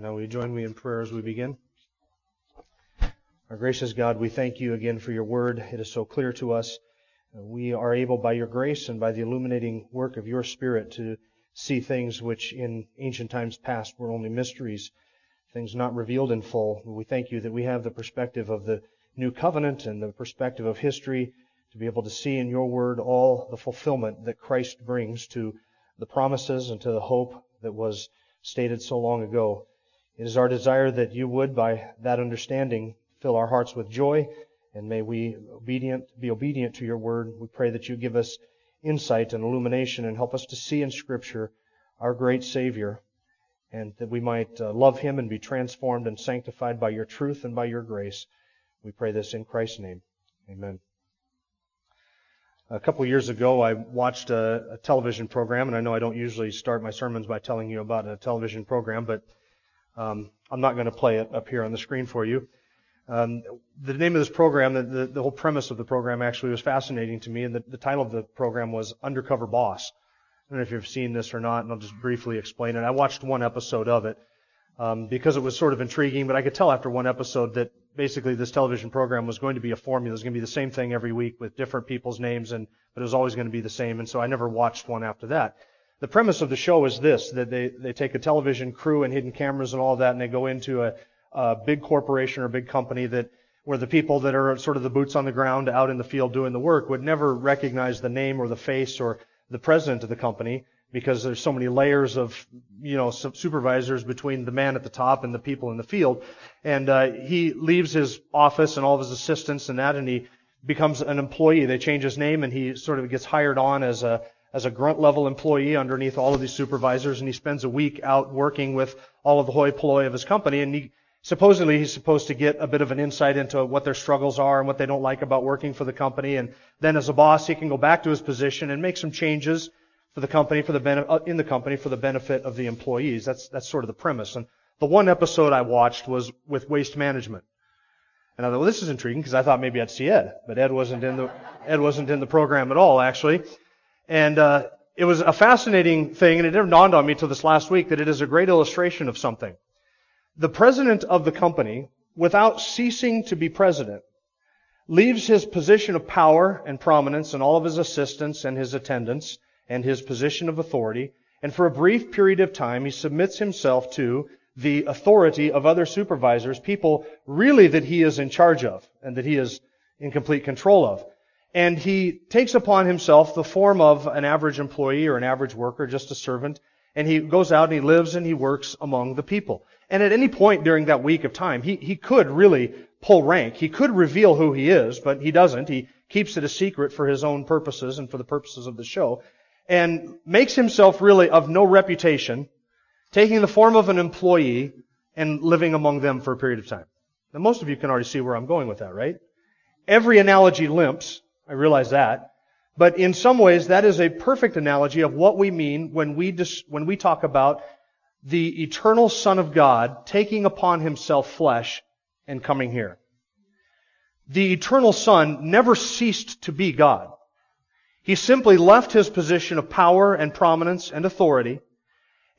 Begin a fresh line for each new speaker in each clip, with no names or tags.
Now, will you join me in prayer as we begin? Our gracious God, we thank you again for your word. It is so clear to us. We are able, by your grace and by the illuminating work of your Spirit, to see things which in ancient times past were only mysteries, things not revealed in full. We thank you that we have the perspective of the new covenant and the perspective of history to be able to see in your word all the fulfillment that Christ brings to the promises and to the hope that was stated so long ago. It is our desire that you would, by that understanding, fill our hearts with joy, and may we obedient, be obedient to your word. We pray that you give us insight and illumination and help us to see in Scripture our great Savior, and that we might uh, love him and be transformed and sanctified by your truth and by your grace. We pray this in Christ's name. Amen. A couple years ago, I watched a, a television program, and I know I don't usually start my sermons by telling you about a television program, but um, I'm not going to play it up here on the screen for you. Um, the name of this program, the, the, the, whole premise of the program actually was fascinating to me, and the, the, title of the program was Undercover Boss. I don't know if you've seen this or not, and I'll just briefly explain it. I watched one episode of it um, because it was sort of intriguing, but I could tell after one episode that basically this television program was going to be a formula. It was going to be the same thing every week with different people's names, and but it was always going to be the same, and so I never watched one after that. The premise of the show is this, that they, they take a television crew and hidden cameras and all of that and they go into a, a big corporation or a big company that where the people that are sort of the boots on the ground out in the field doing the work would never recognize the name or the face or the president of the company because there's so many layers of you know supervisors between the man at the top and the people in the field. And uh, he leaves his office and all of his assistants and that and he becomes an employee. They change his name and he sort of gets hired on as a as a grunt level employee underneath all of these supervisors, and he spends a week out working with all of the hoi polloi of his company, and he supposedly he's supposed to get a bit of an insight into what their struggles are and what they don't like about working for the company, and then as a boss, he can go back to his position and make some changes for the company, for the benefit, uh, in the company for the benefit of the employees. That's that's sort of the premise. And the one episode I watched was with waste management. And I thought, well, this is intriguing because I thought maybe I'd see Ed, but Ed wasn't in the Ed wasn't in the program at all, actually. And uh, it was a fascinating thing, and it never dawned on me until this last week that it is a great illustration of something. The president of the company, without ceasing to be president, leaves his position of power and prominence and all of his assistants and his attendants and his position of authority, and for a brief period of time he submits himself to the authority of other supervisors, people really that he is in charge of and that he is in complete control of. And he takes upon himself the form of an average employee or an average worker, just a servant, and he goes out and he lives and he works among the people. And at any point during that week of time, he, he could really pull rank. He could reveal who he is, but he doesn't. He keeps it a secret for his own purposes and for the purposes of the show. And makes himself really of no reputation, taking the form of an employee and living among them for a period of time. Now most of you can already see where I'm going with that, right? Every analogy limps I realize that. But in some ways, that is a perfect analogy of what we mean when we, dis- when we talk about the eternal Son of God taking upon himself flesh and coming here. The eternal Son never ceased to be God. He simply left his position of power and prominence and authority,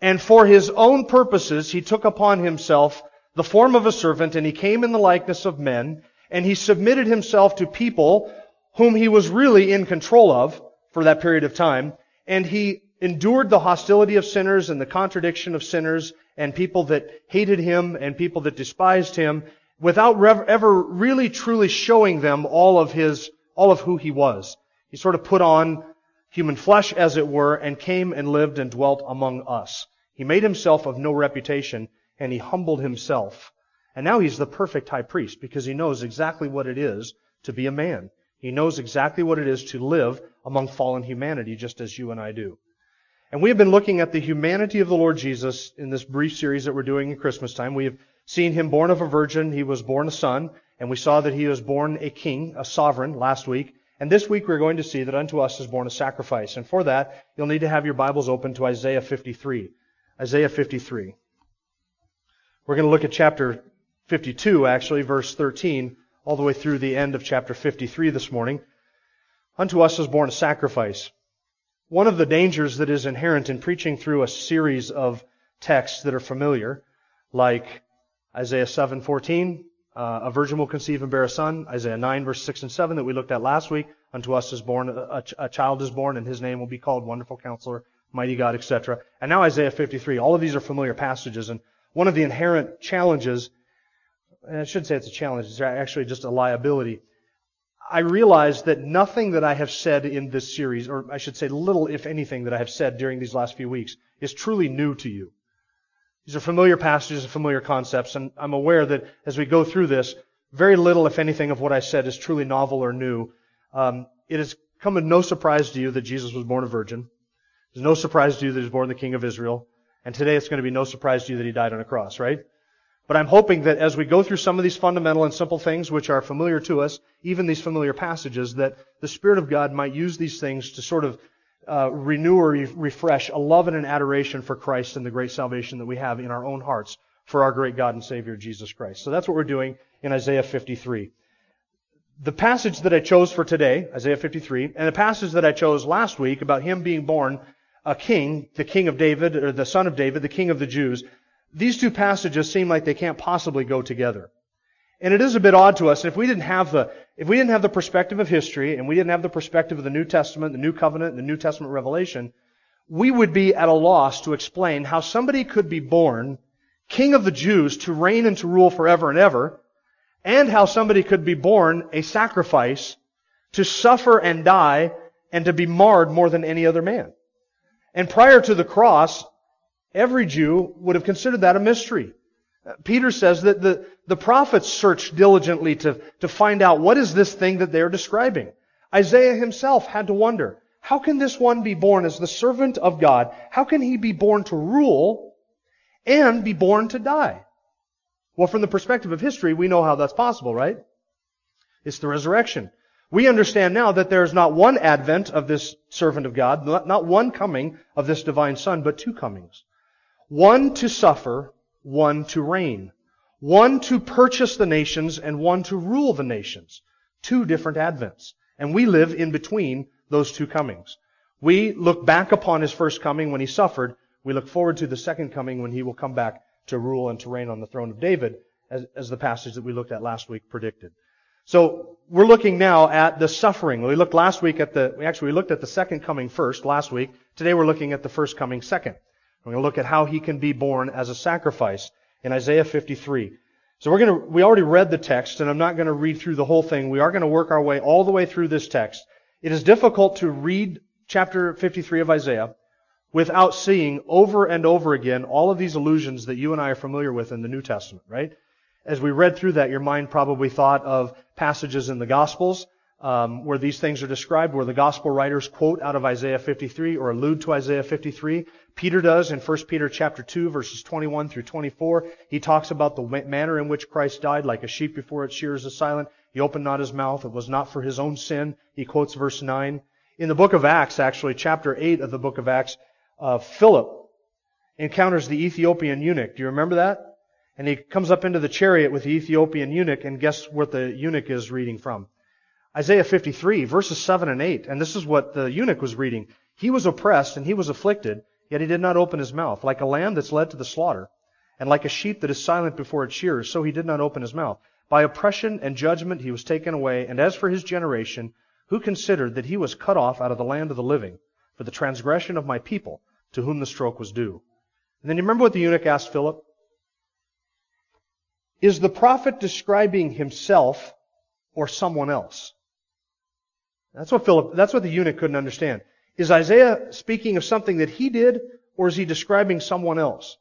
and for his own purposes, he took upon himself the form of a servant, and he came in the likeness of men, and he submitted himself to people whom he was really in control of for that period of time, and he endured the hostility of sinners and the contradiction of sinners and people that hated him and people that despised him without ever really truly showing them all of his, all of who he was. He sort of put on human flesh, as it were, and came and lived and dwelt among us. He made himself of no reputation, and he humbled himself. And now he's the perfect high priest because he knows exactly what it is to be a man. He knows exactly what it is to live among fallen humanity, just as you and I do. And we have been looking at the humanity of the Lord Jesus in this brief series that we're doing in Christmas time. We have seen him born of a virgin. He was born a son. And we saw that he was born a king, a sovereign last week. And this week we're going to see that unto us is born a sacrifice. And for that, you'll need to have your Bibles open to Isaiah 53. Isaiah 53. We're going to look at chapter 52, actually, verse 13, all the way through the end of chapter 53 this morning. Unto us is born a sacrifice. One of the dangers that is inherent in preaching through a series of texts that are familiar, like Isaiah 7:14, uh, a virgin will conceive and bear a son, Isaiah 9 verse 6 and 7 that we looked at last week, unto us is born a, a child is born and his name will be called wonderful counselor, mighty God, etc. And now Isaiah 53. All of these are familiar passages and one of the inherent challenges, and I shouldn't say it's a challenge, it's actually just a liability, I realize that nothing that I have said in this series, or I should say little, if anything, that I have said during these last few weeks, is truly new to you. These are familiar passages and familiar concepts, and I'm aware that as we go through this, very little, if anything, of what I said is truly novel or new. Um, it has come as no surprise to you that Jesus was born a virgin. It's no surprise to you that he was born the King of Israel. And today it's going to be no surprise to you that he died on a cross, right? But I'm hoping that as we go through some of these fundamental and simple things which are familiar to us, even these familiar passages, that the Spirit of God might use these things to sort of uh, renew or re- refresh a love and an adoration for Christ and the great salvation that we have in our own hearts for our great God and Savior Jesus Christ. So that's what we're doing in Isaiah 53. The passage that I chose for today, Isaiah 53, and the passage that I chose last week about him being born a king, the king of David, or the son of David, the king of the Jews, these two passages seem like they can't possibly go together. And it is a bit odd to us if we didn't have the if we didn't have the perspective of history and we didn't have the perspective of the New Testament, the New Covenant, the New Testament revelation, we would be at a loss to explain how somebody could be born king of the Jews to reign and to rule forever and ever, and how somebody could be born a sacrifice to suffer and die and to be marred more than any other man. And prior to the cross, Every Jew would have considered that a mystery. Uh, Peter says that the, the prophets searched diligently to, to find out what is this thing that they're describing. Isaiah himself had to wonder, how can this one be born as the servant of God? How can he be born to rule and be born to die? Well, from the perspective of history, we know how that's possible, right? It's the resurrection. We understand now that there is not one advent of this servant of God, not one coming of this divine son, but two comings. One to suffer, one to reign. One to purchase the nations and one to rule the nations. Two different advents. And we live in between those two comings. We look back upon his first coming when he suffered. We look forward to the second coming when he will come back to rule and to reign on the throne of David, as, as the passage that we looked at last week predicted. So we're looking now at the suffering. We looked last week at the, actually we looked at the second coming first last week. Today we're looking at the first coming second. We're going to look at how he can be born as a sacrifice in Isaiah 53. So we're going to, we already read the text and I'm not going to read through the whole thing. We are going to work our way all the way through this text. It is difficult to read chapter 53 of Isaiah without seeing over and over again all of these allusions that you and I are familiar with in the New Testament, right? As we read through that, your mind probably thought of passages in the Gospels um, where these things are described, where the gospel writers quote out of Isaiah 53 or allude to Isaiah 53. Peter does in 1 Peter chapter 2 verses 21 through 24. He talks about the manner in which Christ died, like a sheep before its shears is silent. He opened not his mouth. It was not for his own sin. He quotes verse 9. In the book of Acts, actually, chapter 8 of the book of Acts, uh, Philip encounters the Ethiopian eunuch. Do you remember that? And he comes up into the chariot with the Ethiopian eunuch, and guess what the eunuch is reading from? Isaiah 53, verses 7 and 8, and this is what the eunuch was reading. He was oppressed and he was afflicted, yet he did not open his mouth, like a lamb that's led to the slaughter, and like a sheep that is silent before its shearers, so he did not open his mouth. By oppression and judgment he was taken away, and as for his generation, who considered that he was cut off out of the land of the living, for the transgression of my people, to whom the stroke was due. And then you remember what the eunuch asked Philip? Is the prophet describing himself or someone else? That's what Philip, that's what the eunuch couldn't understand. Is Isaiah speaking of something that he did, or is he describing someone else?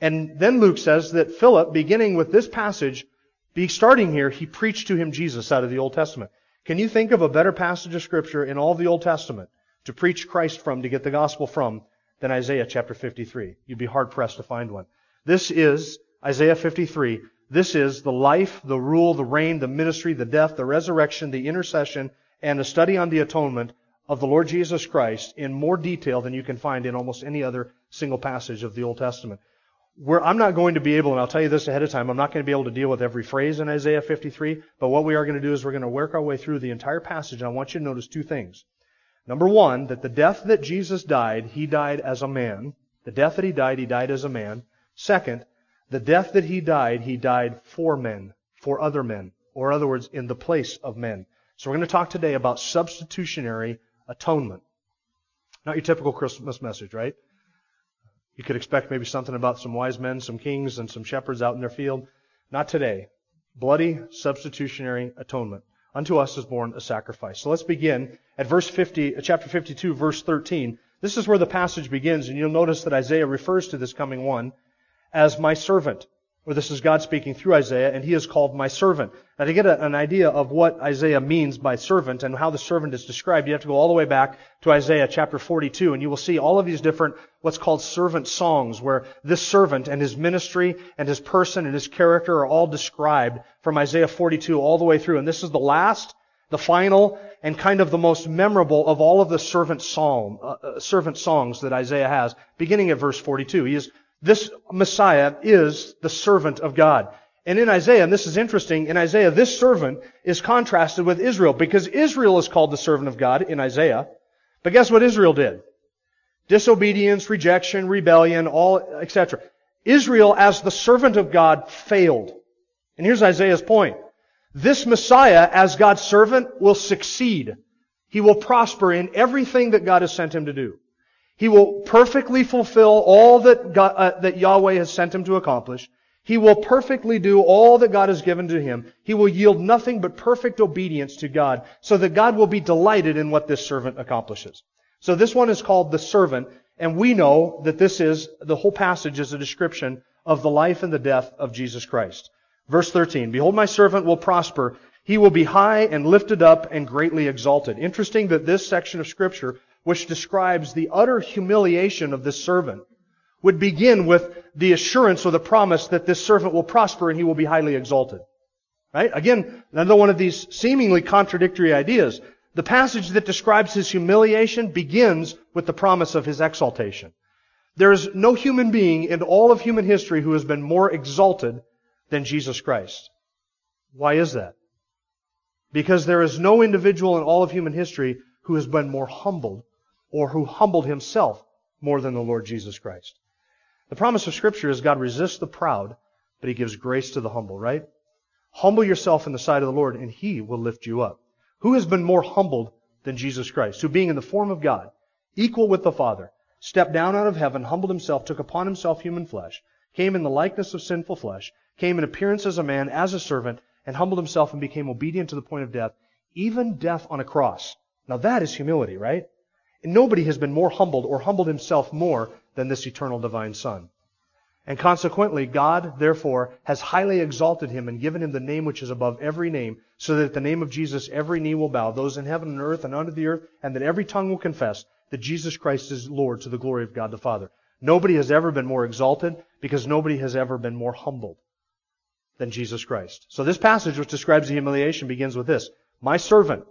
And then Luke says that Philip, beginning with this passage, be starting here, he preached to him Jesus out of the Old Testament. Can you think of a better passage of scripture in all the Old Testament to preach Christ from, to get the gospel from, than Isaiah chapter 53. You'd be hard pressed to find one. This is Isaiah 53. This is the life, the rule, the reign, the ministry, the death, the resurrection, the intercession, and a study on the atonement of the Lord Jesus Christ in more detail than you can find in almost any other single passage of the Old Testament. Where I'm not going to be able, and I'll tell you this ahead of time, I'm not going to be able to deal with every phrase in Isaiah 53, but what we are going to do is we're going to work our way through the entire passage, and I want you to notice two things. Number one, that the death that Jesus died, he died as a man. The death that he died, he died as a man. Second, the death that he died, he died for men, for other men, or other words, in the place of men. So we're going to talk today about substitutionary atonement. Not your typical Christmas message, right? You could expect maybe something about some wise men, some kings, and some shepherds out in their field. Not today. Bloody substitutionary atonement. Unto us is born a sacrifice. So let's begin at verse 50, uh, chapter 52, verse 13. This is where the passage begins, and you'll notice that Isaiah refers to this coming one as my servant. Or this is God speaking through Isaiah, and he is called my servant. Now, to get a, an idea of what Isaiah means by servant and how the servant is described, you have to go all the way back to Isaiah chapter 42, and you will see all of these different, what's called servant songs, where this servant and his ministry and his person and his character are all described from Isaiah 42 all the way through. And this is the last, the final, and kind of the most memorable of all of the servant psalm, uh, uh servant songs that Isaiah has, beginning at verse 42. He is this Messiah is the servant of God. And in Isaiah, and this is interesting, in Isaiah, this servant is contrasted with Israel because Israel is called the servant of God in Isaiah. But guess what Israel did? Disobedience, rejection, rebellion, all, etc. Israel as the servant of God failed. And here's Isaiah's point. This Messiah as God's servant will succeed. He will prosper in everything that God has sent him to do. He will perfectly fulfill all that, God, uh, that Yahweh has sent him to accomplish. He will perfectly do all that God has given to him. He will yield nothing but perfect obedience to God so that God will be delighted in what this servant accomplishes. So this one is called the servant, and we know that this is, the whole passage is a description of the life and the death of Jesus Christ. Verse 13, Behold, my servant will prosper. He will be high and lifted up and greatly exalted. Interesting that this section of scripture which describes the utter humiliation of this servant, would begin with the assurance or the promise that this servant will prosper and he will be highly exalted. Right? Again, another one of these seemingly contradictory ideas. The passage that describes his humiliation begins with the promise of his exaltation. There is no human being in all of human history who has been more exalted than Jesus Christ. Why is that? Because there is no individual in all of human history who has been more humbled or who humbled himself more than the Lord Jesus Christ. The promise of Scripture is God resists the proud, but He gives grace to the humble, right? Humble yourself in the sight of the Lord, and He will lift you up. Who has been more humbled than Jesus Christ, who being in the form of God, equal with the Father, stepped down out of heaven, humbled himself, took upon himself human flesh, came in the likeness of sinful flesh, came in appearance as a man, as a servant, and humbled himself and became obedient to the point of death, even death on a cross. Now that is humility, right? And nobody has been more humbled or humbled himself more than this eternal divine Son. And consequently, God, therefore, has highly exalted him and given him the name which is above every name, so that at the name of Jesus every knee will bow, those in heaven and earth and under the earth, and that every tongue will confess that Jesus Christ is Lord to the glory of God the Father. Nobody has ever been more exalted because nobody has ever been more humbled than Jesus Christ. So this passage, which describes the humiliation, begins with this. My servant,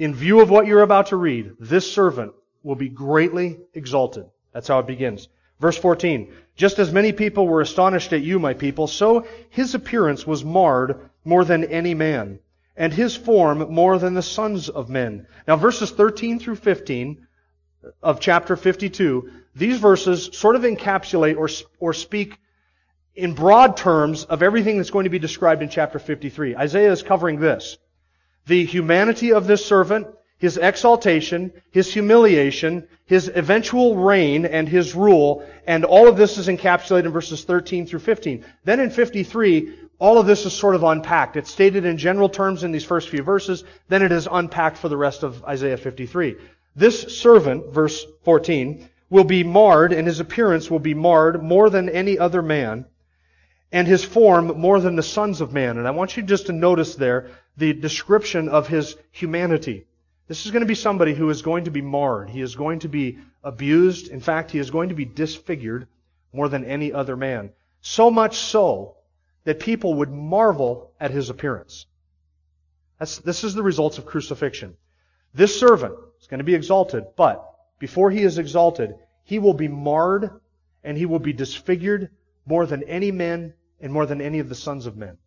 in view of what you're about to read, this servant will be greatly exalted. That's how it begins. Verse 14. Just as many people were astonished at you, my people, so his appearance was marred more than any man, and his form more than the sons of men. Now verses 13 through 15 of chapter 52, these verses sort of encapsulate or, or speak in broad terms of everything that's going to be described in chapter 53. Isaiah is covering this the humanity of this servant, his exaltation, his humiliation, his eventual reign and his rule, and all of this is encapsulated in verses 13 through 15. Then in 53, all of this is sort of unpacked. It's stated in general terms in these first few verses, then it is unpacked for the rest of Isaiah 53. This servant, verse 14, will be marred, and his appearance will be marred more than any other man, and his form more than the sons of man. And I want you just to notice there the description of his humanity. This is going to be somebody who is going to be marred. He is going to be abused. In fact, he is going to be disfigured more than any other man. So much so that people would marvel at his appearance. That's, this is the results of crucifixion. This servant is going to be exalted, but before he is exalted, he will be marred and he will be disfigured more than any man and more than any of the sons of men.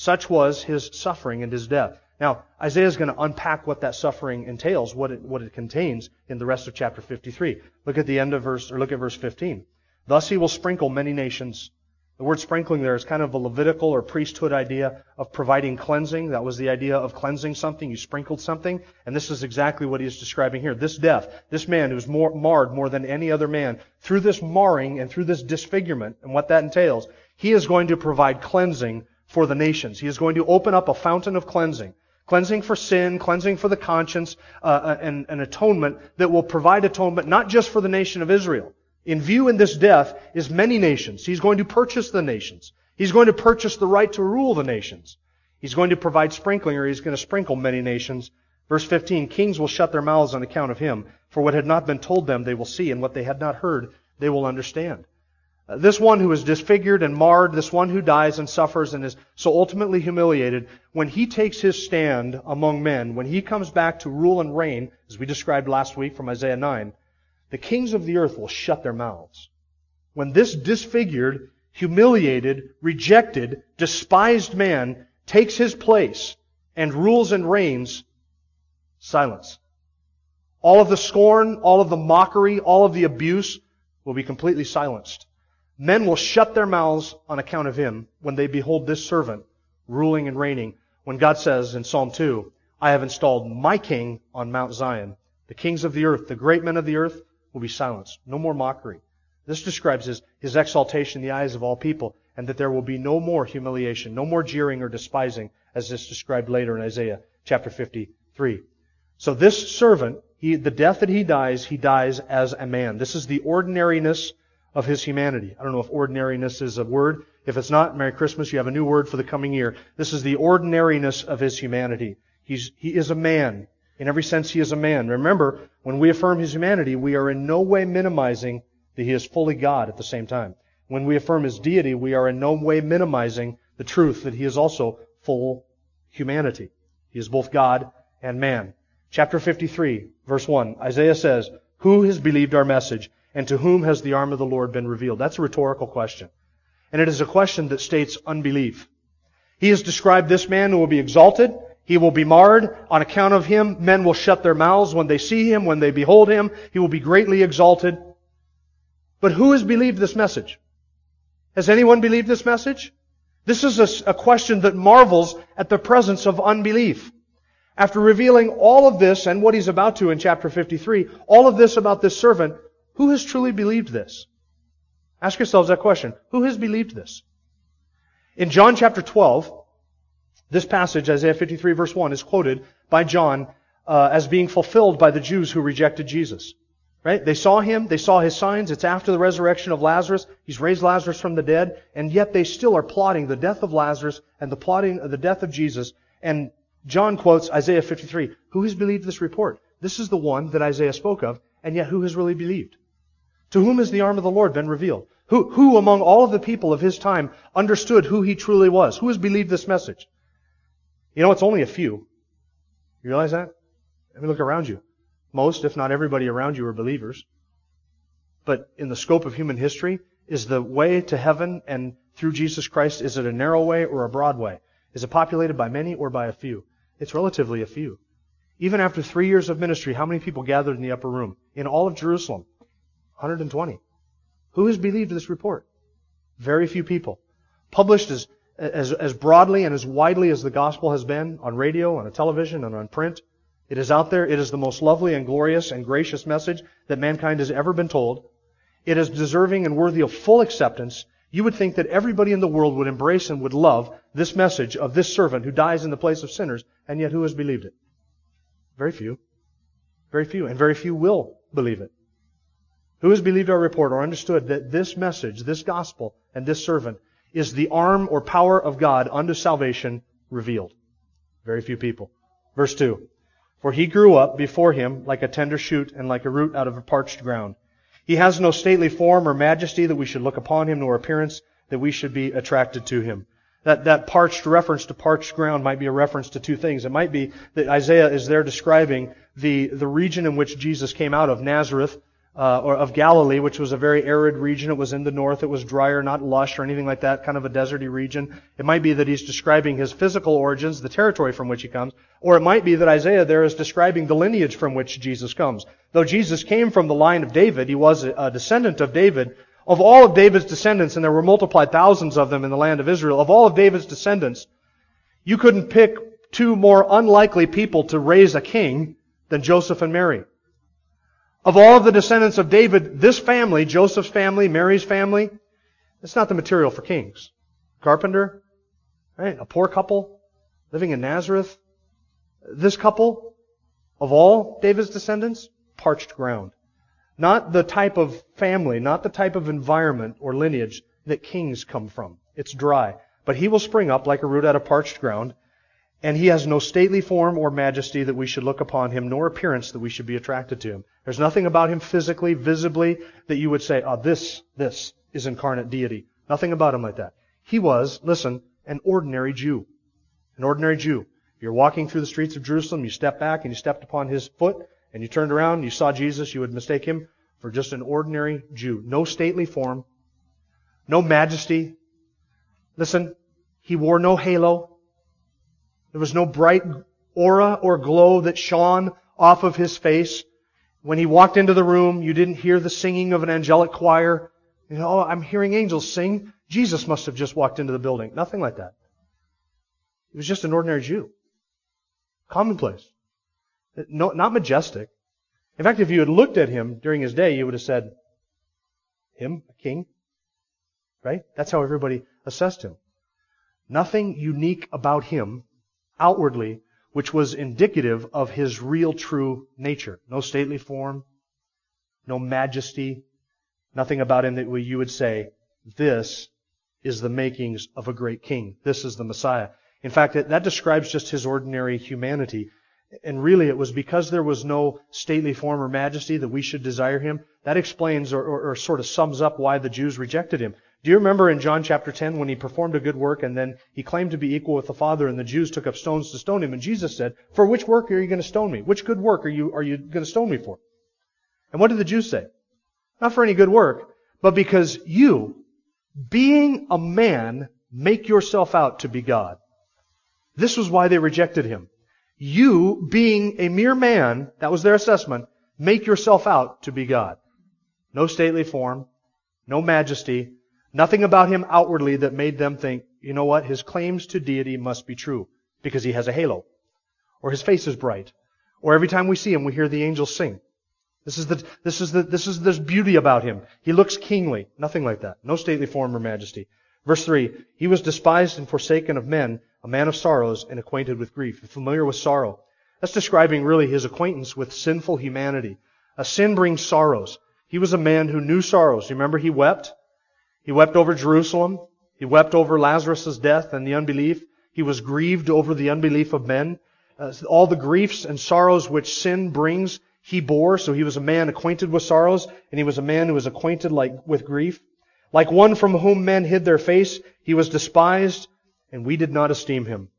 Such was his suffering and his death. Now, Isaiah is going to unpack what that suffering entails, what it, what it contains in the rest of chapter 53. Look at the end of verse, or look at verse 15. Thus he will sprinkle many nations. The word sprinkling there is kind of a Levitical or priesthood idea of providing cleansing. That was the idea of cleansing something. You sprinkled something. And this is exactly what he is describing here. This death, this man who's more, marred more than any other man, through this marring and through this disfigurement and what that entails, he is going to provide cleansing for the nations. He is going to open up a fountain of cleansing cleansing for sin, cleansing for the conscience, uh, uh, and an atonement that will provide atonement not just for the nation of Israel. In view in this death is many nations. He's going to purchase the nations. He's going to purchase the right to rule the nations. He's going to provide sprinkling, or he's going to sprinkle many nations. Verse 15, kings will shut their mouths on account of him, for what had not been told them they will see, and what they had not heard they will understand. Uh, this one who is disfigured and marred, this one who dies and suffers and is so ultimately humiliated, when he takes his stand among men, when he comes back to rule and reign, as we described last week from Isaiah 9, the kings of the earth will shut their mouths. When this disfigured, humiliated, rejected, despised man takes his place and rules and reigns, silence. All of the scorn, all of the mockery, all of the abuse will be completely silenced. Men will shut their mouths on account of him when they behold this servant ruling and reigning. When God says in Psalm 2, I have installed my king on Mount Zion. The kings of the earth, the great men of the earth, will be silenced. No more mockery. This describes his, his exaltation in the eyes of all people, and that there will be no more humiliation, no more jeering or despising, as is described later in Isaiah chapter 53. So this servant, he, the death that he dies, he dies as a man. This is the ordinariness of his humanity. I don't know if ordinariness is a word. If it's not, Merry Christmas, you have a new word for the coming year. This is the ordinariness of his humanity. He's, he is a man. In every sense, he is a man. Remember, when we affirm his humanity, we are in no way minimizing that he is fully God at the same time. When we affirm his deity, we are in no way minimizing the truth that he is also full humanity. He is both God and man. Chapter 53, verse 1, Isaiah says, Who has believed our message? And to whom has the arm of the Lord been revealed? That's a rhetorical question. And it is a question that states unbelief. He has described this man who will be exalted. He will be marred. On account of him, men will shut their mouths when they see him, when they behold him. He will be greatly exalted. But who has believed this message? Has anyone believed this message? This is a, a, question that marvels at the presence of unbelief. After revealing all of this and what he's about to in chapter 53, all of this about this servant, who has truly believed this? Ask yourselves that question. Who has believed this? In John chapter 12, this passage, Isaiah 53 verse 1, is quoted by John uh, as being fulfilled by the Jews who rejected Jesus. Right? They saw him, they saw his signs. It's after the resurrection of Lazarus. He's raised Lazarus from the dead, and yet they still are plotting the death of Lazarus and the plotting of the death of Jesus. And John quotes Isaiah 53. Who has believed this report? This is the one that Isaiah spoke of, and yet who has really believed? To whom has the arm of the Lord been revealed? Who, who among all of the people of his time understood who he truly was? Who has believed this message? You know, it's only a few. You realize that? I mean, look around you. Most, if not everybody around you, are believers. But in the scope of human history, is the way to heaven and through Jesus Christ, is it a narrow way or a broad way? Is it populated by many or by a few? It's relatively a few. Even after three years of ministry, how many people gathered in the upper room? In all of Jerusalem, 120. Who has believed this report? Very few people. Published as, as, as broadly and as widely as the gospel has been on radio, on television, and on print. It is out there. It is the most lovely and glorious and gracious message that mankind has ever been told. It is deserving and worthy of full acceptance. You would think that everybody in the world would embrace and would love this message of this servant who dies in the place of sinners, and yet who has believed it? Very few. Very few. And very few will believe it. Who has believed our report or understood that this message, this gospel, and this servant is the arm or power of God unto salvation revealed? Very few people. Verse 2. For he grew up before him like a tender shoot and like a root out of a parched ground. He has no stately form or majesty that we should look upon him, nor appearance that we should be attracted to him. That, that parched reference to parched ground might be a reference to two things. It might be that Isaiah is there describing the, the region in which Jesus came out of, Nazareth, uh, or of Galilee, which was a very arid region. It was in the north. It was drier, not lush or anything like that, kind of a deserty region. It might be that he's describing his physical origins, the territory from which he comes, or it might be that Isaiah there is describing the lineage from which Jesus comes. Though Jesus came from the line of David, he was a descendant of David. Of all of David's descendants, and there were multiplied thousands of them in the land of Israel, of all of David's descendants, you couldn't pick two more unlikely people to raise a king than Joseph and Mary. Of all the descendants of David, this family, Joseph's family, Mary's family, it's not the material for kings. Carpenter, right? A poor couple living in Nazareth. This couple, of all David's descendants, parched ground. Not the type of family, not the type of environment or lineage that kings come from. It's dry. But he will spring up like a root out of parched ground, and he has no stately form or majesty that we should look upon him, nor appearance that we should be attracted to him. There's nothing about him physically, visibly, that you would say, oh, this, this is incarnate deity. Nothing about him like that. He was, listen, an ordinary Jew. An ordinary Jew. You're walking through the streets of Jerusalem, you step back and you stepped upon his foot, and you turned around and you saw Jesus, you would mistake him for just an ordinary Jew. No stately form, no majesty. Listen, he wore no halo. There was no bright aura or glow that shone off of his face. When he walked into the room, you didn't hear the singing of an angelic choir. You know, oh, I'm hearing angels sing. Jesus must have just walked into the building. Nothing like that. He was just an ordinary Jew. Commonplace. No, not majestic. In fact, if you had looked at him during his day, you would have said, him, a king? Right? That's how everybody assessed him. Nothing unique about him outwardly which was indicative of his real true nature. No stately form, no majesty, nothing about him that you would say, this is the makings of a great king. This is the Messiah. In fact, that describes just his ordinary humanity. And really, it was because there was no stately form or majesty that we should desire him. That explains or, or, or sort of sums up why the Jews rejected him. Do you remember in John chapter 10 when he performed a good work and then he claimed to be equal with the Father and the Jews took up stones to stone him and Jesus said, For which work are you going to stone me? Which good work are you, are you going to stone me for? And what did the Jews say? Not for any good work, but because you, being a man, make yourself out to be God. This was why they rejected him. You, being a mere man, that was their assessment, make yourself out to be God. No stately form, no majesty, Nothing about him outwardly that made them think, you know what, his claims to deity must be true because he has a halo. Or his face is bright. Or every time we see him, we hear the angels sing. This is the, this is the, this is this beauty about him. He looks kingly. Nothing like that. No stately form or majesty. Verse 3, he was despised and forsaken of men, a man of sorrows and acquainted with grief. Familiar with sorrow. That's describing really his acquaintance with sinful humanity. A sin brings sorrows. He was a man who knew sorrows. You remember he wept? He wept over Jerusalem. He wept over Lazarus' death and the unbelief. He was grieved over the unbelief of men. Uh, all the griefs and sorrows which sin brings, he bore. So he was a man acquainted with sorrows, and he was a man who was acquainted like with grief. Like one from whom men hid their face, he was despised, and we did not esteem him.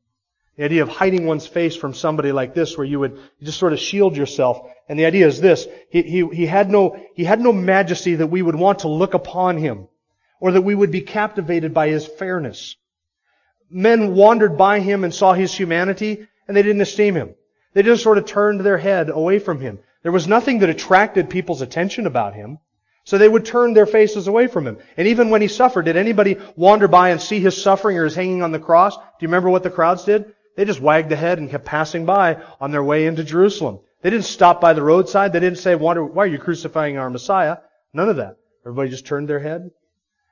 The idea of hiding one's face from somebody like this, where you would just sort of shield yourself. And the idea is this: he, he, he had no he had no majesty that we would want to look upon him or that we would be captivated by his fairness. Men wandered by him and saw his humanity, and they didn't esteem him. They just sort of turned their head away from him. There was nothing that attracted people's attention about him. So they would turn their faces away from him. And even when he suffered, did anybody wander by and see his suffering or his hanging on the cross? Do you remember what the crowds did? They just wagged the head and kept passing by on their way into Jerusalem. They didn't stop by the roadside. They didn't say, why are you crucifying our Messiah? None of that. Everybody just turned their head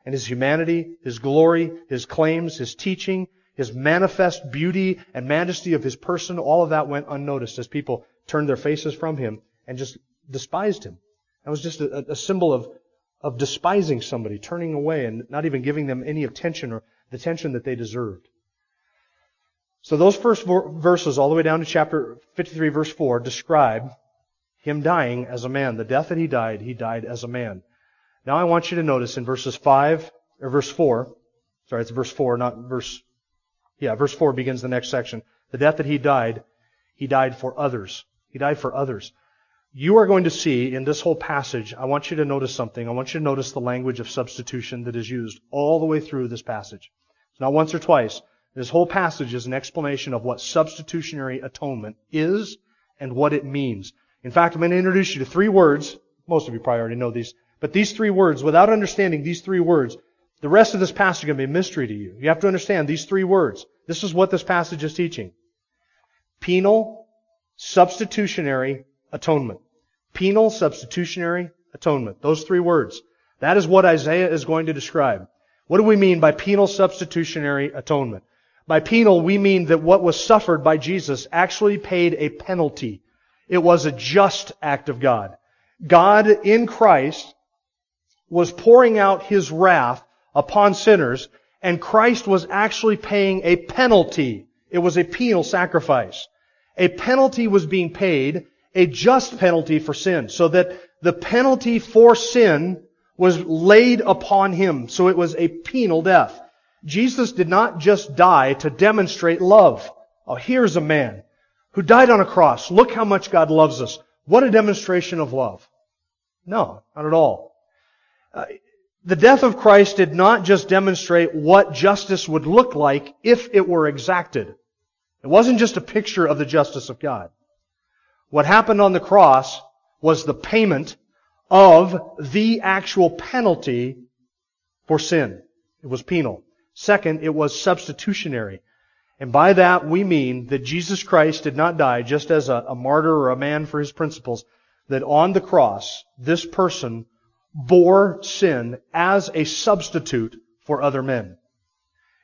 and his humanity, his glory, his claims, his teaching, his manifest beauty and majesty of his person, all of that went unnoticed as people turned their faces from him and just despised him. That was just a, a symbol of, of despising somebody, turning away and not even giving them any attention or the attention that they deserved. So those first verses, all the way down to chapter 53, verse 4, describe him dying as a man. The death that he died, he died as a man. Now I want you to notice in verses 5, or verse 4, sorry, it's verse 4, not verse, yeah, verse 4 begins the next section. The death that he died, he died for others. He died for others. You are going to see in this whole passage, I want you to notice something. I want you to notice the language of substitution that is used all the way through this passage. It's not once or twice. This whole passage is an explanation of what substitutionary atonement is and what it means. In fact, I'm going to introduce you to three words. Most of you probably already know these. But these three words, without understanding these three words, the rest of this passage is going to be a mystery to you. You have to understand these three words. This is what this passage is teaching. Penal, substitutionary, atonement. Penal, substitutionary, atonement. Those three words. That is what Isaiah is going to describe. What do we mean by penal substitutionary atonement? By penal, we mean that what was suffered by Jesus actually paid a penalty. It was a just act of God. God in Christ was pouring out His wrath upon sinners, and Christ was actually paying a penalty. It was a penal sacrifice. A penalty was being paid a just penalty for sin, so that the penalty for sin was laid upon him. So it was a penal death. Jesus did not just die to demonstrate love. Oh, here's a man who died on a cross. Look how much God loves us. What a demonstration of love. No, not at all. Uh, the death of Christ did not just demonstrate what justice would look like if it were exacted. It wasn't just a picture of the justice of God. What happened on the cross was the payment of the actual penalty for sin. It was penal. Second, it was substitutionary. And by that we mean that Jesus Christ did not die just as a, a, martyr or a man for his principles, that on the cross, this person bore sin as a substitute for other men.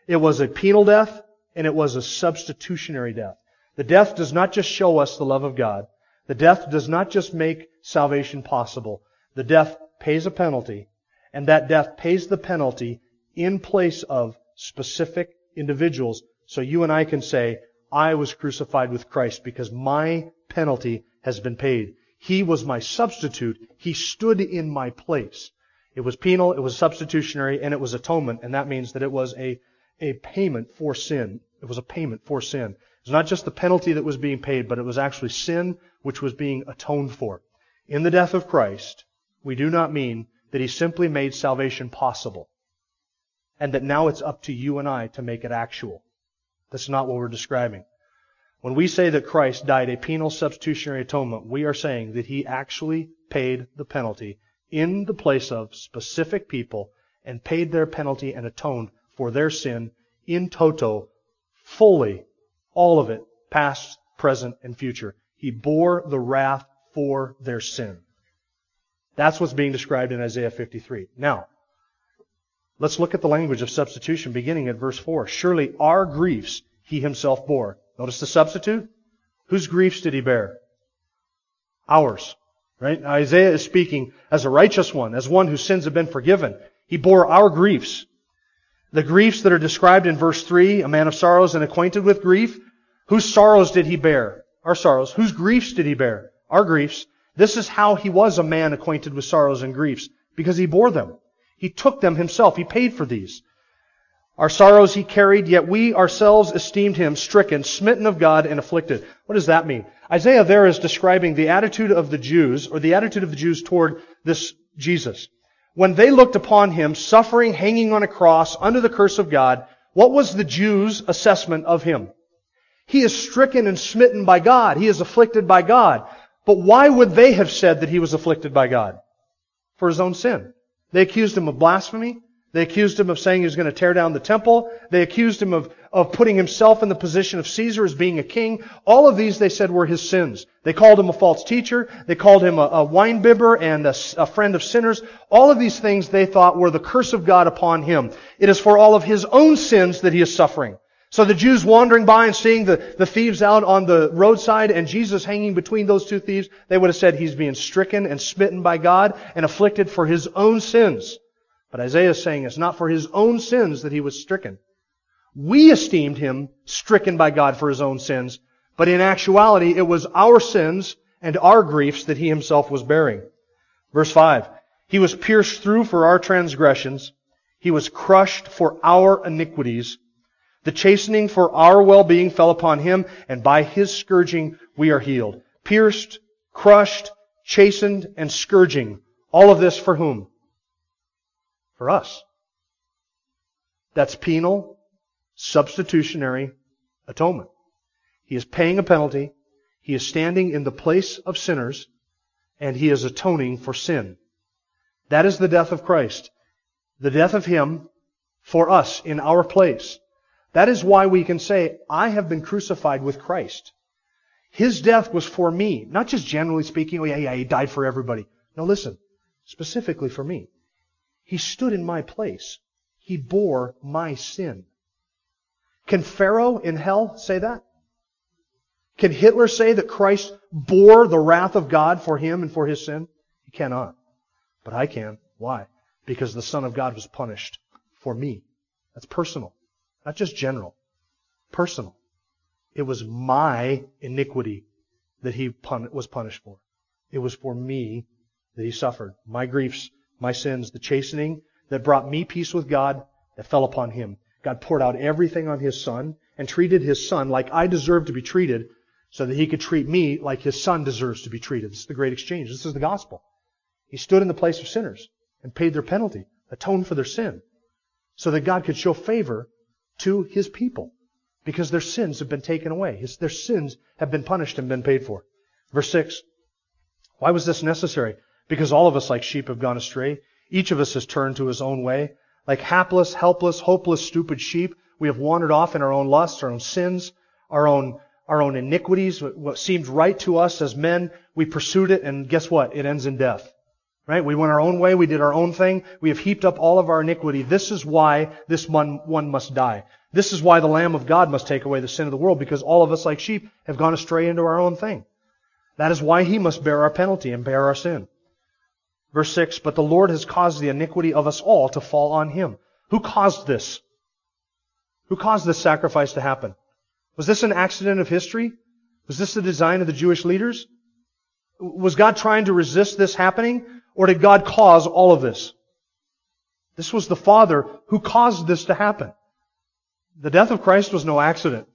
It was a penal death and it was a substitutionary death. The death does not just show us the love of God. The death does not just make salvation possible. The death pays a penalty, and that death pays the penalty in place of specific individuals. So you and I can say, I was crucified with Christ because my penalty has been paid. He was my substitute. He stood in my place. It was penal, it was substitutionary, and it was atonement, and that means that it was a, a payment for sin. It was a payment for sin. It was not just the penalty that was being paid, but it was actually sin which was being atoned for. In the death of Christ, we do not mean that He simply made salvation possible and that now it's up to you and I to make it actual. That's not what we're describing. When we say that Christ died a penal substitutionary atonement, we are saying that He actually paid the penalty in the place of specific people and paid their penalty and atoned for their sin in toto, fully all of it, past, present, and future. He bore the wrath for their sin. That's what's being described in Isaiah 53. Now, let's look at the language of substitution beginning at verse 4. Surely our griefs he himself bore. Notice the substitute. Whose griefs did he bear? Ours. Right? Isaiah is speaking as a righteous one, as one whose sins have been forgiven. He bore our griefs. The griefs that are described in verse 3, a man of sorrows and acquainted with grief, Whose sorrows did he bear? Our sorrows. Whose griefs did he bear? Our griefs. This is how he was a man acquainted with sorrows and griefs, because he bore them. He took them himself. He paid for these. Our sorrows he carried, yet we ourselves esteemed him stricken, smitten of God, and afflicted. What does that mean? Isaiah there is describing the attitude of the Jews, or the attitude of the Jews toward this Jesus. When they looked upon him suffering, hanging on a cross, under the curse of God, what was the Jews' assessment of him? He is stricken and smitten by God. He is afflicted by God. But why would they have said that he was afflicted by God? For his own sin. They accused him of blasphemy. They accused him of saying he was going to tear down the temple. They accused him of, of putting himself in the position of Caesar as being a king. All of these, they said, were his sins. They called him a false teacher. They called him a, a wine bibber and a, a friend of sinners. All of these things they thought were the curse of God upon him. It is for all of his own sins that he is suffering. So the Jews wandering by and seeing the, the thieves out on the roadside and Jesus hanging between those two thieves, they would have said he's being stricken and smitten by God and afflicted for his own sins. But Isaiah is saying it's not for his own sins that he was stricken, We esteemed him stricken by God for his own sins, but in actuality it was our sins and our griefs that he himself was bearing. Verse 5. He was pierced through for our transgressions. He was crushed for our iniquities. The chastening for our well-being fell upon him, and by his scourging we are healed. Pierced, crushed, chastened, and scourging. All of this for whom? For us. That's penal, substitutionary atonement. He is paying a penalty. He is standing in the place of sinners, and he is atoning for sin. That is the death of Christ. The death of Him for us in our place. That is why we can say, I have been crucified with Christ. His death was for me, not just generally speaking, oh yeah, yeah, He died for everybody. No, listen, specifically for me. He stood in my place. He bore my sin. Can Pharaoh in hell say that? Can Hitler say that Christ bore the wrath of God for him and for his sin? He cannot. But I can. Why? Because the Son of God was punished for me. That's personal. Not just general. Personal. It was my iniquity that he pun- was punished for. It was for me that he suffered. My griefs, my sins, the chastening that brought me peace with God that fell upon him. God poured out everything on his son and treated his son like I deserve to be treated so that he could treat me like his son deserves to be treated. This is the great exchange. This is the gospel. He stood in the place of sinners and paid their penalty, atoned for their sin, so that God could show favor to his people because their sins have been taken away. His, their sins have been punished and been paid for. Verse 6. Why was this necessary? Because all of us, like sheep, have gone astray. Each of us has turned to his own way. Like hapless, helpless, hopeless, stupid sheep, we have wandered off in our own lusts, our own sins, our own, our own iniquities, what seemed right to us as men. We pursued it, and guess what? It ends in death. Right? We went our own way. We did our own thing. We have heaped up all of our iniquity. This is why this one, one must die. This is why the Lamb of God must take away the sin of the world, because all of us, like sheep, have gone astray into our own thing. That is why He must bear our penalty and bear our sin. Verse 6, But the Lord has caused the iniquity of us all to fall on Him. Who caused this? Who caused this sacrifice to happen? Was this an accident of history? Was this the design of the Jewish leaders? Was God trying to resist this happening? Or did God cause all of this? This was the Father who caused this to happen. The death of Christ was no accident.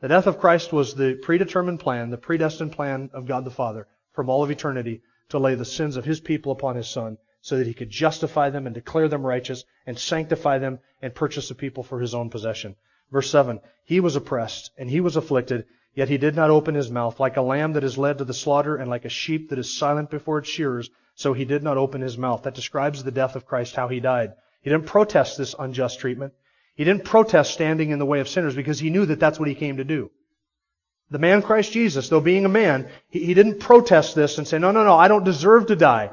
The death of Christ was the predetermined plan, the predestined plan of God the Father from all of eternity to lay the sins of His people upon His Son so that He could justify them and declare them righteous and sanctify them and purchase a people for His own possession. Verse 7, He was oppressed and He was afflicted, yet He did not open His mouth, like a lamb that is led to the slaughter and like a sheep that is silent before its shearers, so he did not open his mouth. That describes the death of Christ, how he died. He didn't protest this unjust treatment. He didn't protest standing in the way of sinners because he knew that that's what he came to do. The man Christ Jesus, though being a man, he, he didn't protest this and say, no, no, no, I don't deserve to die.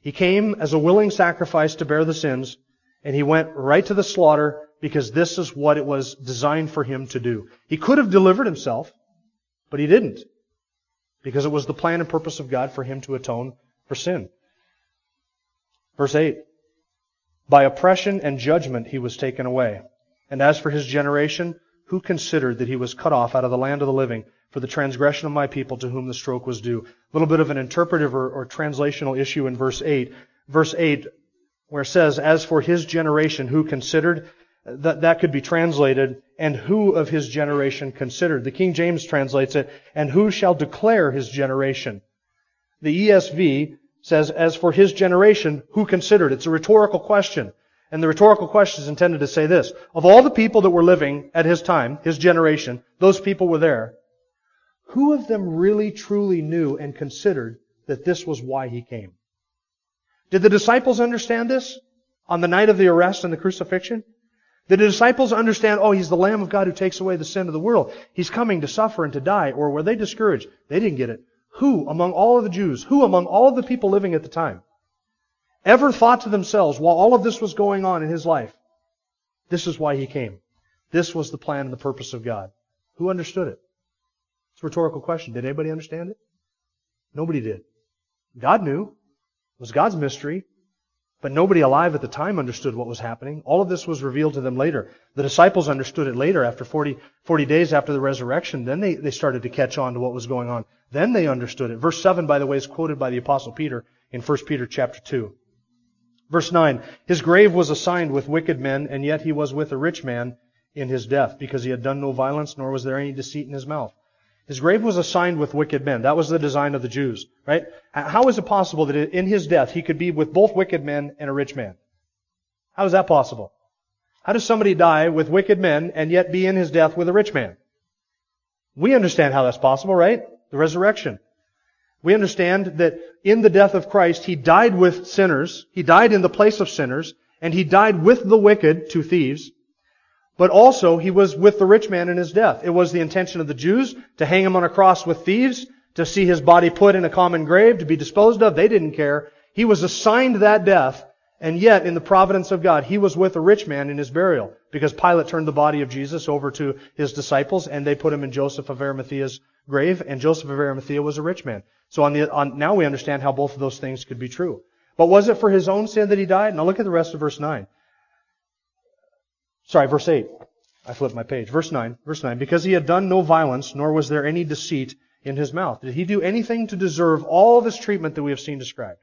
He came as a willing sacrifice to bear the sins, and he went right to the slaughter because this is what it was designed for him to do. He could have delivered himself, but he didn't because it was the plan and purpose of God for him to atone for sin. Verse 8 By oppression and judgment he was taken away. And as for his generation, who considered that he was cut off out of the land of the living for the transgression of my people to whom the stroke was due? A little bit of an interpretive or, or translational issue in verse 8. Verse 8, where it says, As for his generation, who considered, that, that could be translated, and who of his generation considered. The King James translates it, and who shall declare his generation? The ESV says, as for his generation, who considered? It's a rhetorical question. And the rhetorical question is intended to say this. Of all the people that were living at his time, his generation, those people were there, who of them really truly knew and considered that this was why he came? Did the disciples understand this on the night of the arrest and the crucifixion? Did the disciples understand, oh, he's the Lamb of God who takes away the sin of the world. He's coming to suffer and to die. Or were they discouraged? They didn't get it. Who among all of the Jews, who among all of the people living at the time, ever thought to themselves while all of this was going on in his life, this is why he came. This was the plan and the purpose of God. Who understood it? It's a rhetorical question. Did anybody understand it? Nobody did. God knew. It was God's mystery. But nobody alive at the time understood what was happening. All of this was revealed to them later. The disciples understood it later, after 40, 40 days after the resurrection. Then they, they started to catch on to what was going on. Then they understood it. Verse 7, by the way, is quoted by the Apostle Peter in 1 Peter chapter 2. Verse 9, His grave was assigned with wicked men, and yet he was with a rich man in his death, because he had done no violence, nor was there any deceit in his mouth. His grave was assigned with wicked men. That was the design of the Jews, right? How is it possible that in his death he could be with both wicked men and a rich man? How is that possible? How does somebody die with wicked men and yet be in his death with a rich man? We understand how that's possible, right? The resurrection. We understand that in the death of Christ, He died with sinners. He died in the place of sinners. And He died with the wicked, two thieves. But also, He was with the rich man in His death. It was the intention of the Jews to hang Him on a cross with thieves, to see His body put in a common grave, to be disposed of. They didn't care. He was assigned that death. And yet, in the providence of God, He was with a rich man in His burial. Because Pilate turned the body of Jesus over to His disciples, and they put Him in Joseph of Arimathea's grave, and Joseph of Arimathea was a rich man. So on the, on, now we understand how both of those things could be true. But was it for his own sin that he died? Now look at the rest of verse 9. Sorry, verse 8. I flipped my page. Verse 9. Verse 9. Because he had done no violence, nor was there any deceit in his mouth. Did he do anything to deserve all this treatment that we have seen described?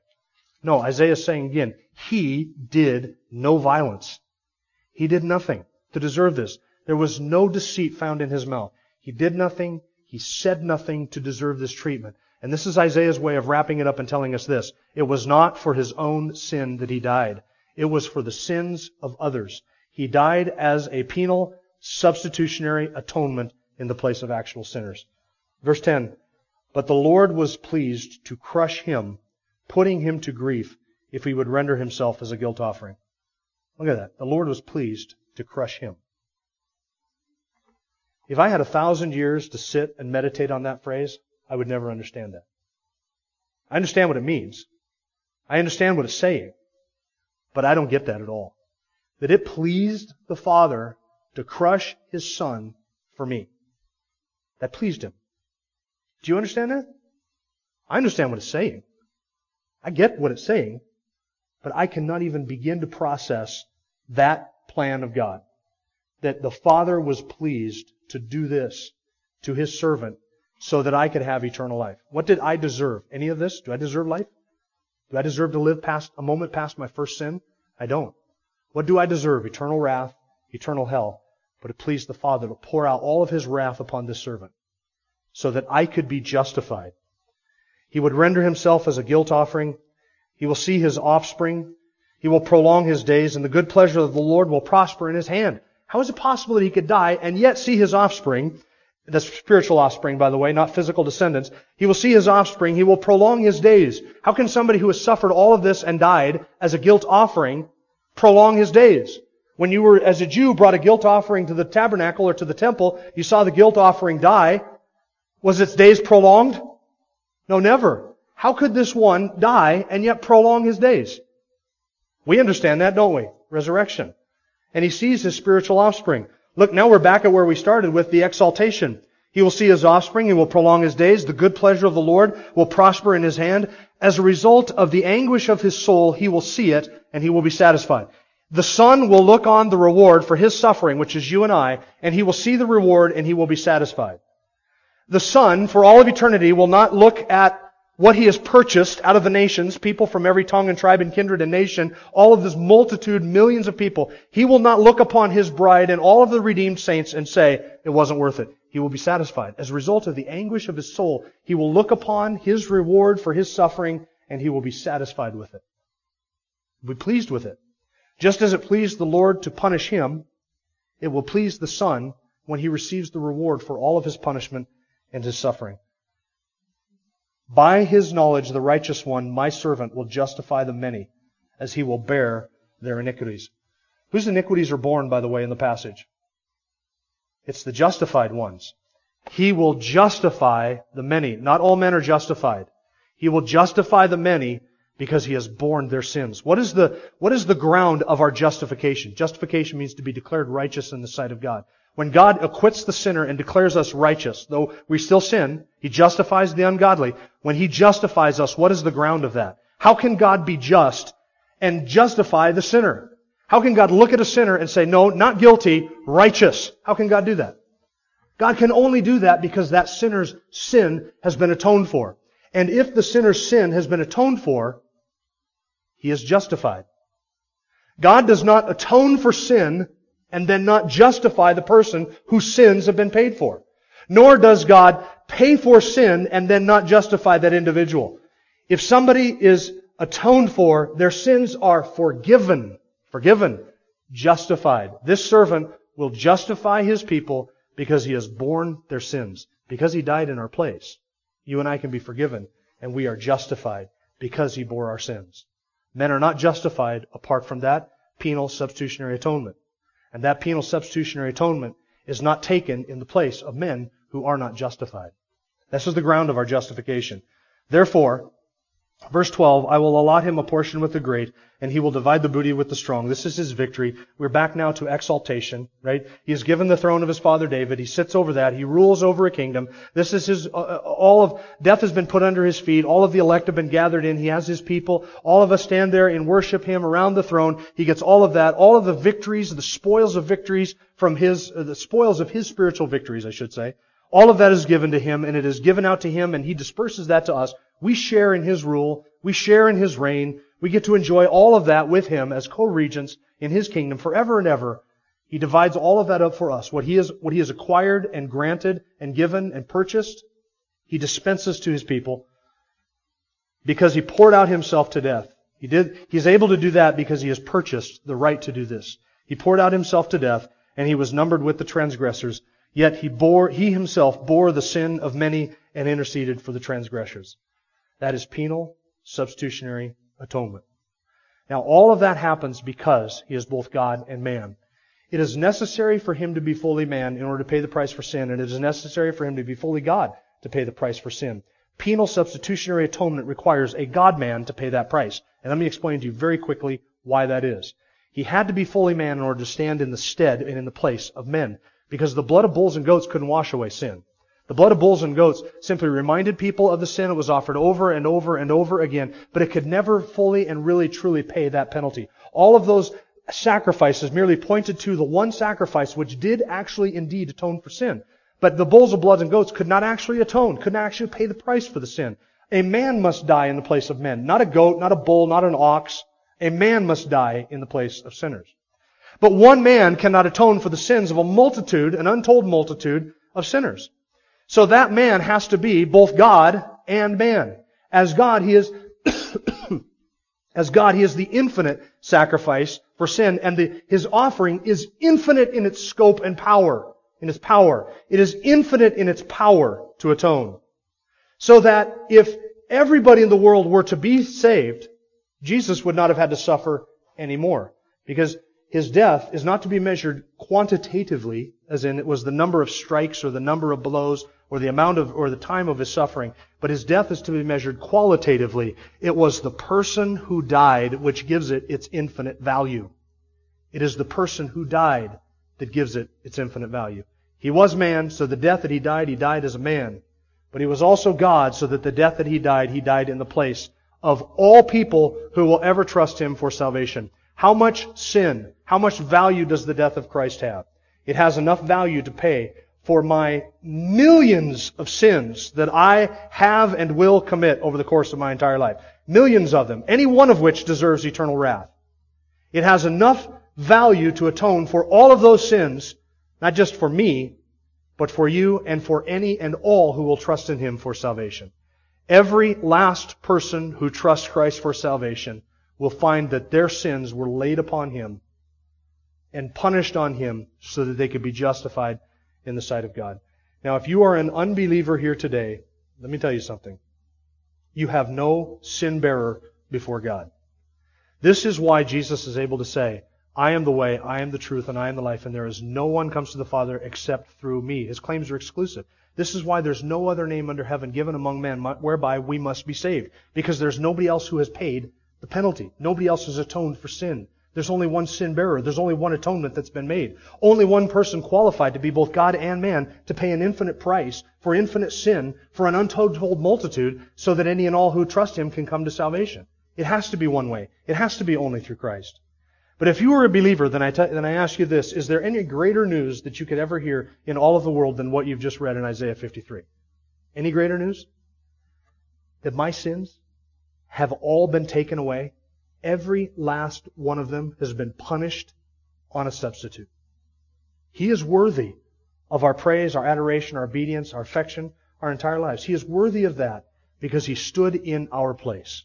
No, Isaiah is saying again, he did no violence. He did nothing to deserve this. There was no deceit found in his mouth. He did nothing. He said nothing to deserve this treatment. And this is Isaiah's way of wrapping it up and telling us this. It was not for his own sin that he died. It was for the sins of others. He died as a penal substitutionary atonement in the place of actual sinners. Verse 10. But the Lord was pleased to crush him, putting him to grief, if he would render himself as a guilt offering. Look at that. The Lord was pleased to crush him. If I had a thousand years to sit and meditate on that phrase, I would never understand that. I understand what it means. I understand what it's saying. But I don't get that at all. That it pleased the Father to crush His Son for me. That pleased Him. Do you understand that? I understand what it's saying. I get what it's saying. But I cannot even begin to process that plan of God. That the Father was pleased to do this to His servant so that I could have eternal life. What did I deserve? Any of this? Do I deserve life? Do I deserve to live past a moment past my first sin? I don't. What do I deserve? Eternal wrath, eternal hell. But it pleased the Father to pour out all of his wrath upon this servant so that I could be justified. He would render himself as a guilt offering. He will see his offspring. He will prolong his days, and the good pleasure of the Lord will prosper in his hand. How is it possible that he could die and yet see his offspring that's spiritual offspring, by the way, not physical descendants. He will see his offspring. He will prolong his days. How can somebody who has suffered all of this and died as a guilt offering prolong his days? When you were, as a Jew, brought a guilt offering to the tabernacle or to the temple, you saw the guilt offering die. Was its days prolonged? No, never. How could this one die and yet prolong his days? We understand that, don't we? Resurrection. And he sees his spiritual offspring. Look, now we're back at where we started with the exaltation. He will see his offspring. He will prolong his days. The good pleasure of the Lord will prosper in his hand. As a result of the anguish of his soul, he will see it and he will be satisfied. The Son will look on the reward for his suffering, which is you and I, and he will see the reward and he will be satisfied. The Son, for all of eternity, will not look at what he has purchased out of the nations, people from every tongue and tribe and kindred and nation, all of this multitude, millions of people, he will not look upon his bride and all of the redeemed saints and say, it wasn't worth it. He will be satisfied. As a result of the anguish of his soul, he will look upon his reward for his suffering and he will be satisfied with it. Be pleased with it. Just as it pleased the Lord to punish him, it will please the Son when he receives the reward for all of his punishment and his suffering. By his knowledge, the righteous one, my servant, will justify the many, as he will bear their iniquities. Whose iniquities are borne, by the way, in the passage? It's the justified ones. He will justify the many. Not all men are justified. He will justify the many because he has borne their sins. What is the, what is the ground of our justification? Justification means to be declared righteous in the sight of God. When God acquits the sinner and declares us righteous, though we still sin, He justifies the ungodly. When He justifies us, what is the ground of that? How can God be just and justify the sinner? How can God look at a sinner and say, no, not guilty, righteous? How can God do that? God can only do that because that sinner's sin has been atoned for. And if the sinner's sin has been atoned for, he is justified. God does not atone for sin and then not justify the person whose sins have been paid for. Nor does God pay for sin and then not justify that individual. If somebody is atoned for, their sins are forgiven. Forgiven. Justified. This servant will justify his people because he has borne their sins. Because he died in our place. You and I can be forgiven and we are justified because he bore our sins. Men are not justified apart from that penal substitutionary atonement. And that penal substitutionary atonement is not taken in the place of men who are not justified. This is the ground of our justification. Therefore, Verse 12, I will allot him a portion with the great, and he will divide the booty with the strong. This is his victory. We're back now to exaltation, right? He is given the throne of his father David. He sits over that. He rules over a kingdom. This is his, uh, uh, all of, death has been put under his feet. All of the elect have been gathered in. He has his people. All of us stand there and worship him around the throne. He gets all of that. All of the victories, the spoils of victories from his, uh, the spoils of his spiritual victories, I should say. All of that is given to him, and it is given out to him, and he disperses that to us we share in His rule. We share in His reign. We get to enjoy all of that with Him as co-regents in His kingdom forever and ever. He divides all of that up for us. What He has, what He has acquired and granted and given and purchased, He dispenses to His people because He poured out Himself to death. He did, He's able to do that because He has purchased the right to do this. He poured out Himself to death and He was numbered with the transgressors. Yet He bore, He Himself bore the sin of many and interceded for the transgressors. That is penal substitutionary atonement. Now, all of that happens because he is both God and man. It is necessary for him to be fully man in order to pay the price for sin, and it is necessary for him to be fully God to pay the price for sin. Penal substitutionary atonement requires a God man to pay that price. And let me explain to you very quickly why that is. He had to be fully man in order to stand in the stead and in the place of men, because the blood of bulls and goats couldn't wash away sin. The blood of bulls and goats simply reminded people of the sin. It was offered over and over and over again, but it could never fully and really truly pay that penalty. All of those sacrifices merely pointed to the one sacrifice which did actually indeed atone for sin. But the bulls of blood and goats could not actually atone, could not actually pay the price for the sin. A man must die in the place of men. Not a goat, not a bull, not an ox. A man must die in the place of sinners. But one man cannot atone for the sins of a multitude, an untold multitude of sinners. So that man has to be both God and man. As God, he is, as God, he is the infinite sacrifice for sin, and the, his offering is infinite in its scope and power, in its power. It is infinite in its power to atone. So that if everybody in the world were to be saved, Jesus would not have had to suffer anymore. Because his death is not to be measured quantitatively, as in it was the number of strikes or the number of blows or the amount of or the time of his suffering, but his death is to be measured qualitatively. It was the person who died which gives it its infinite value. It is the person who died that gives it its infinite value. He was man, so the death that he died, he died as a man. But he was also God, so that the death that he died, he died in the place of all people who will ever trust him for salvation. How much sin, how much value does the death of Christ have? It has enough value to pay for my millions of sins that I have and will commit over the course of my entire life. Millions of them, any one of which deserves eternal wrath. It has enough value to atone for all of those sins, not just for me, but for you and for any and all who will trust in Him for salvation. Every last person who trusts Christ for salvation will find that their sins were laid upon Him and punished on Him so that they could be justified in the sight of God. Now, if you are an unbeliever here today, let me tell you something. You have no sin bearer before God. This is why Jesus is able to say, I am the way, I am the truth, and I am the life, and there is no one comes to the Father except through me. His claims are exclusive. This is why there's no other name under heaven given among men whereby we must be saved. Because there's nobody else who has paid the penalty. Nobody else has atoned for sin. There's only one sin bearer. There's only one atonement that's been made. Only one person qualified to be both God and man to pay an infinite price for infinite sin for an untold multitude so that any and all who trust him can come to salvation. It has to be one way. It has to be only through Christ. But if you were a believer, then I, t- then I ask you this. Is there any greater news that you could ever hear in all of the world than what you've just read in Isaiah 53? Any greater news? That my sins have all been taken away. Every last one of them has been punished on a substitute. He is worthy of our praise, our adoration, our obedience, our affection, our entire lives. He is worthy of that because he stood in our place.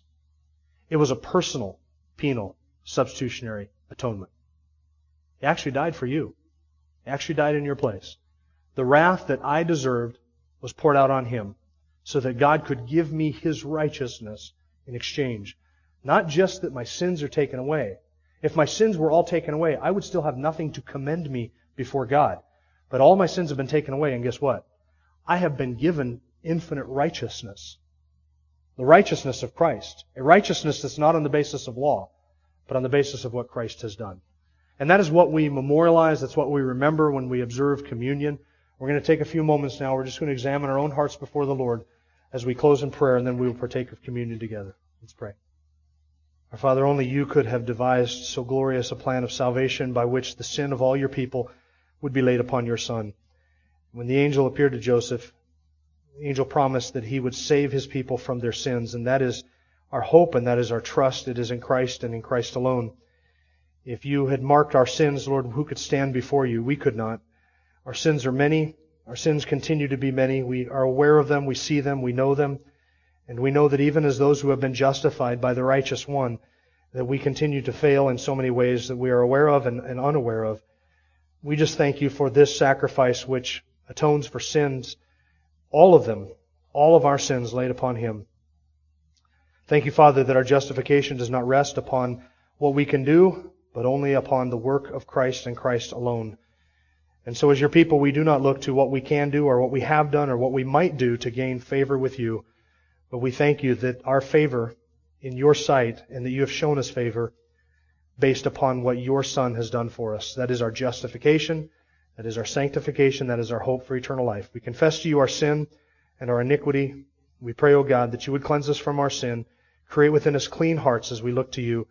It was a personal, penal, substitutionary atonement. He actually died for you. He actually died in your place. The wrath that I deserved was poured out on him so that God could give me his righteousness in exchange. Not just that my sins are taken away. If my sins were all taken away, I would still have nothing to commend me before God. But all my sins have been taken away, and guess what? I have been given infinite righteousness. The righteousness of Christ. A righteousness that's not on the basis of law, but on the basis of what Christ has done. And that is what we memorialize. That's what we remember when we observe communion. We're going to take a few moments now. We're just going to examine our own hearts before the Lord as we close in prayer, and then we will partake of communion together. Let's pray. Our Father, only you could have devised so glorious a plan of salvation by which the sin of all your people would be laid upon your Son. When the angel appeared to Joseph, the angel promised that he would save his people from their sins, and that is our hope and that is our trust. It is in Christ and in Christ alone. If you had marked our sins, Lord, who could stand before you? We could not. Our sins are many. Our sins continue to be many. We are aware of them. We see them. We know them. And we know that even as those who have been justified by the righteous one, that we continue to fail in so many ways that we are aware of and, and unaware of. We just thank you for this sacrifice which atones for sins, all of them, all of our sins laid upon him. Thank you, Father, that our justification does not rest upon what we can do, but only upon the work of Christ and Christ alone. And so as your people, we do not look to what we can do or what we have done or what we might do to gain favor with you, but we thank you that our favor in your sight and that you have shown us favor based upon what your Son has done for us. That is our justification. That is our sanctification. That is our hope for eternal life. We confess to you our sin and our iniquity. We pray, O God, that you would cleanse us from our sin, create within us clean hearts as we look to you,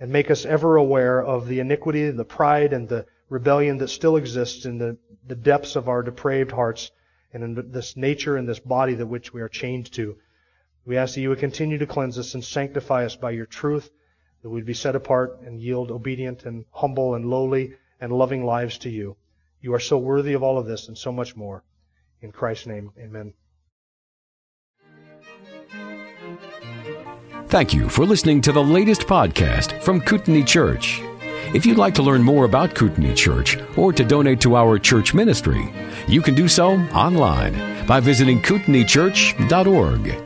and make us ever aware of the iniquity, the pride, and the rebellion that still exists in the, the depths of our depraved hearts and in this nature and this body that which we are chained to. We ask that you would continue to cleanse us and sanctify us by your truth that we'd be set apart and yield obedient and humble and lowly and loving lives to you. You are so worthy of all of this and so much more. In Christ's name, amen.
Thank you for listening to the latest podcast from Kootenai Church. If you'd like to learn more about Kootenai Church or to donate to our church ministry, you can do so online by visiting kootenaichurch.org.